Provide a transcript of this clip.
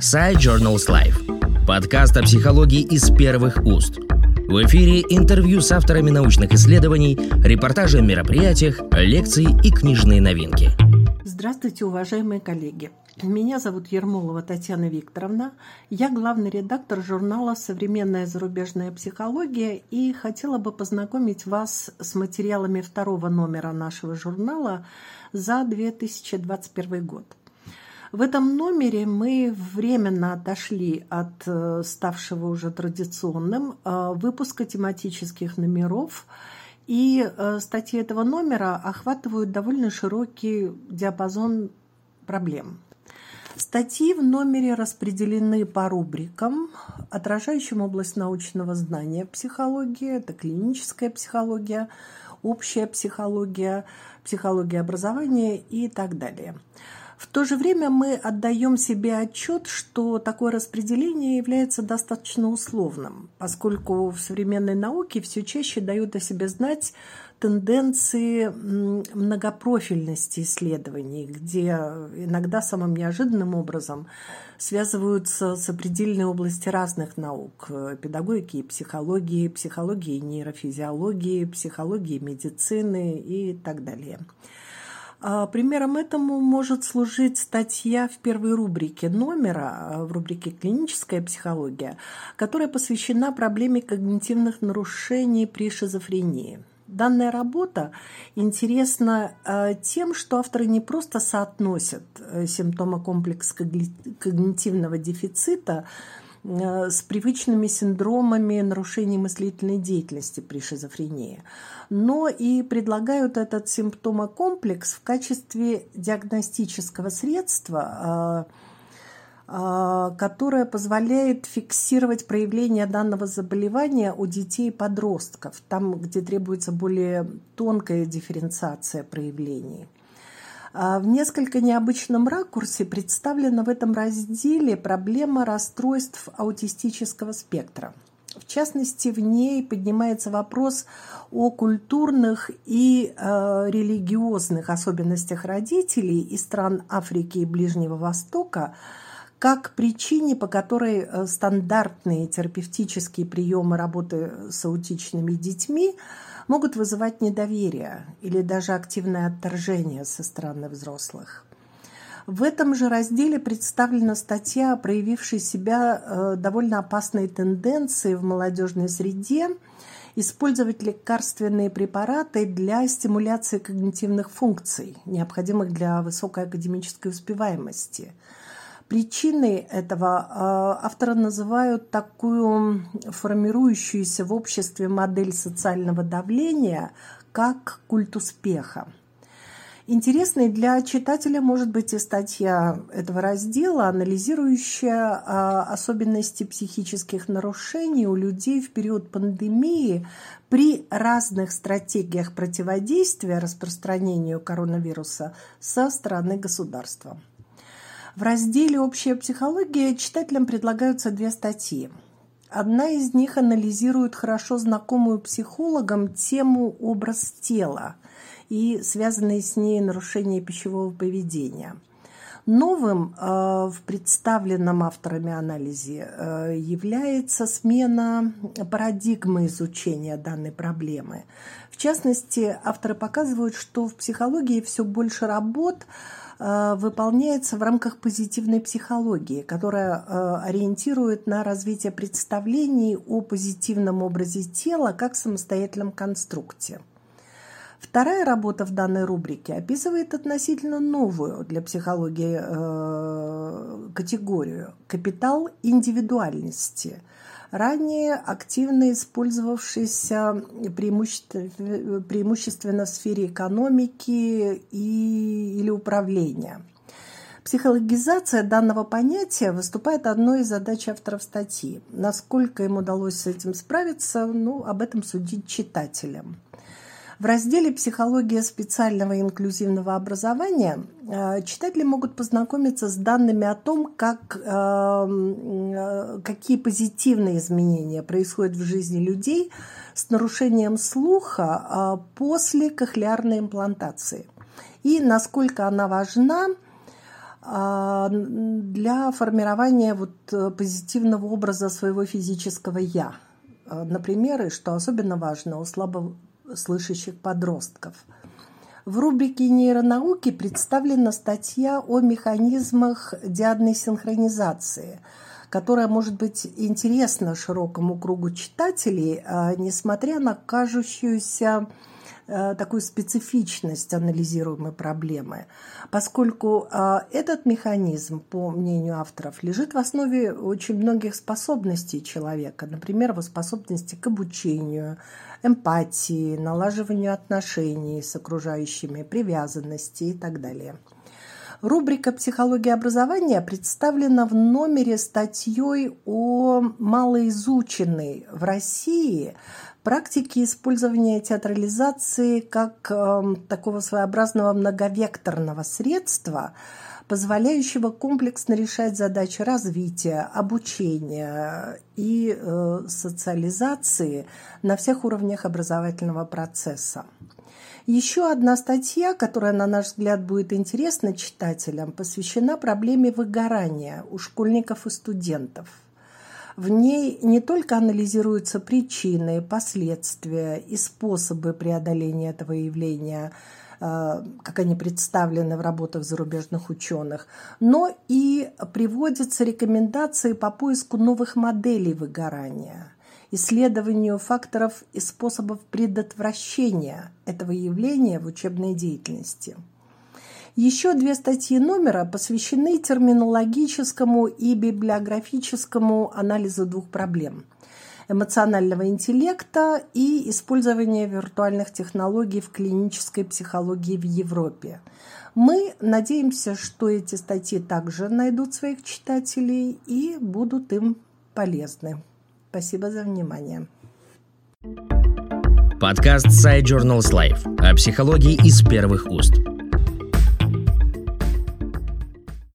Side Journals Life. Подкаст о психологии из первых уст. В эфире интервью с авторами научных исследований, репортажи о мероприятиях, лекции и книжные новинки. Здравствуйте, уважаемые коллеги. Меня зовут Ермолова Татьяна Викторовна. Я главный редактор журнала «Современная зарубежная психология» и хотела бы познакомить вас с материалами второго номера нашего журнала за 2021 год. В этом номере мы временно отошли от э, ставшего уже традиционным э, выпуска тематических номеров, и э, статьи этого номера охватывают довольно широкий диапазон проблем. Статьи в номере распределены по рубрикам, отражающим область научного знания психологии, это клиническая психология, общая психология, психология образования и так далее. В то же время мы отдаем себе отчет, что такое распределение является достаточно условным, поскольку в современной науке все чаще дают о себе знать тенденции многопрофильности исследований, где иногда самым неожиданным образом связываются с определенной области разных наук – педагогики и психологии, психологии и нейрофизиологии, психологии медицины и так далее – примером этому может служить статья в первой рубрике номера, а, в рубрике «Клиническая психология», которая посвящена проблеме когнитивных нарушений при шизофрении. Данная работа интересна а, тем, что авторы не просто соотносят э, симптомы комплекса когнитивного дефицита с привычными синдромами нарушений мыслительной деятельности при шизофрении, но и предлагают этот симптомокомплекс в качестве диагностического средства, э, э, которое позволяет фиксировать проявление данного заболевания у детей и подростков, там, где требуется более тонкая дифференциация проявлений. А в несколько необычном ракурсе представлена в этом разделе проблема расстройств аутистического спектра. В частности, в ней поднимается вопрос о культурных и э, религиозных особенностях родителей из стран Африки и Ближнего Востока, как причине, по которой э, стандартные терапевтические приемы работы с аутичными детьми – могут вызывать недоверие или даже активное отторжение со стороны взрослых. В этом же разделе представлена статья, проявившей себя э, довольно опасные тенденции в молодежной среде использовать лекарственные препараты для стимуляции когнитивных функций, необходимых для высокой академической успеваемости – Причиной этого а, авторы называют такую формирующуюся в обществе модель социального давления, как культ успеха. Интересной для читателя может быть и статья этого раздела, анализирующая а, особенности психических нарушений у людей в период пандемии при разных стратегиях противодействия распространению коронавируса со стороны государства. В разделе «Общая психология» читателям предлагаются две статьи. Одна из них анализирует хорошо знакомую психологам тему «образ тела» и связанные с ней нарушения пищевого поведения. Новым э, в представленном авторами анализе э, является смена парадигмы изучения данной проблемы. В частности, авторы показывают, что в психологии все больше работ выполняется в рамках позитивной психологии, которая э, ориентирует на развитие представлений о позитивном образе тела как самостоятельном конструкте. Вторая работа в данной рубрике описывает относительно новую для психологии э, категорию – капитал индивидуальности – ранее активно использовавшийся преимущественно, преимущественно в сфере экономики и, или управления. Психологизация данного понятия выступает одной из задач авторов статьи. Насколько им удалось с этим справиться, ну, об этом судить читателям. В разделе «Психология специального инклюзивного образования» э, читатели могут познакомиться с данными о том, как, эм, э, какие позитивные изменения происходят в жизни людей с нарушением слуха э, после кохлеарной имплантации и насколько она важна для формирования вот позитивного образа своего физического «я». Например, и что особенно важно у слабослышащих подростков. В рубрике нейронауки представлена статья о механизмах диадной синхронизации – которая может быть интересна широкому кругу читателей, а, несмотря на кажущуюся такую специфичность анализируемой проблемы, поскольку а, этот механизм, по мнению авторов, лежит в основе очень многих способностей человека, например, его способности к обучению, эмпатии, налаживанию отношений с окружающими, привязанности и так далее – Рубрика «Психология образования» представлена в номере статьей о малоизученной в России практике использования театрализации как э, такого своеобразного многовекторного средства, позволяющего комплексно решать задачи развития, обучения и э, социализации на всех уровнях образовательного процесса. Еще одна статья, которая, на наш взгляд, будет интересна читателям, посвящена проблеме выгорания у школьников и студентов. В ней не только анализируются причины, последствия и способы преодоления этого явления, э, как они представлены в работах зарубежных ученых, но и приводятся рекомендации по поиску новых моделей выгорания – исследованию факторов и способов предотвращения этого явления в учебной деятельности. Еще две статьи номера посвящены терминологическому и библиографическому анализу двух проблем – эмоционального интеллекта и использования виртуальных технологий в клинической психологии в Европе. Мы надеемся, что эти статьи также найдут своих читателей и будут им полезны. Спасибо за внимание. Подкаст Side Journals Life о психологии из первых уст.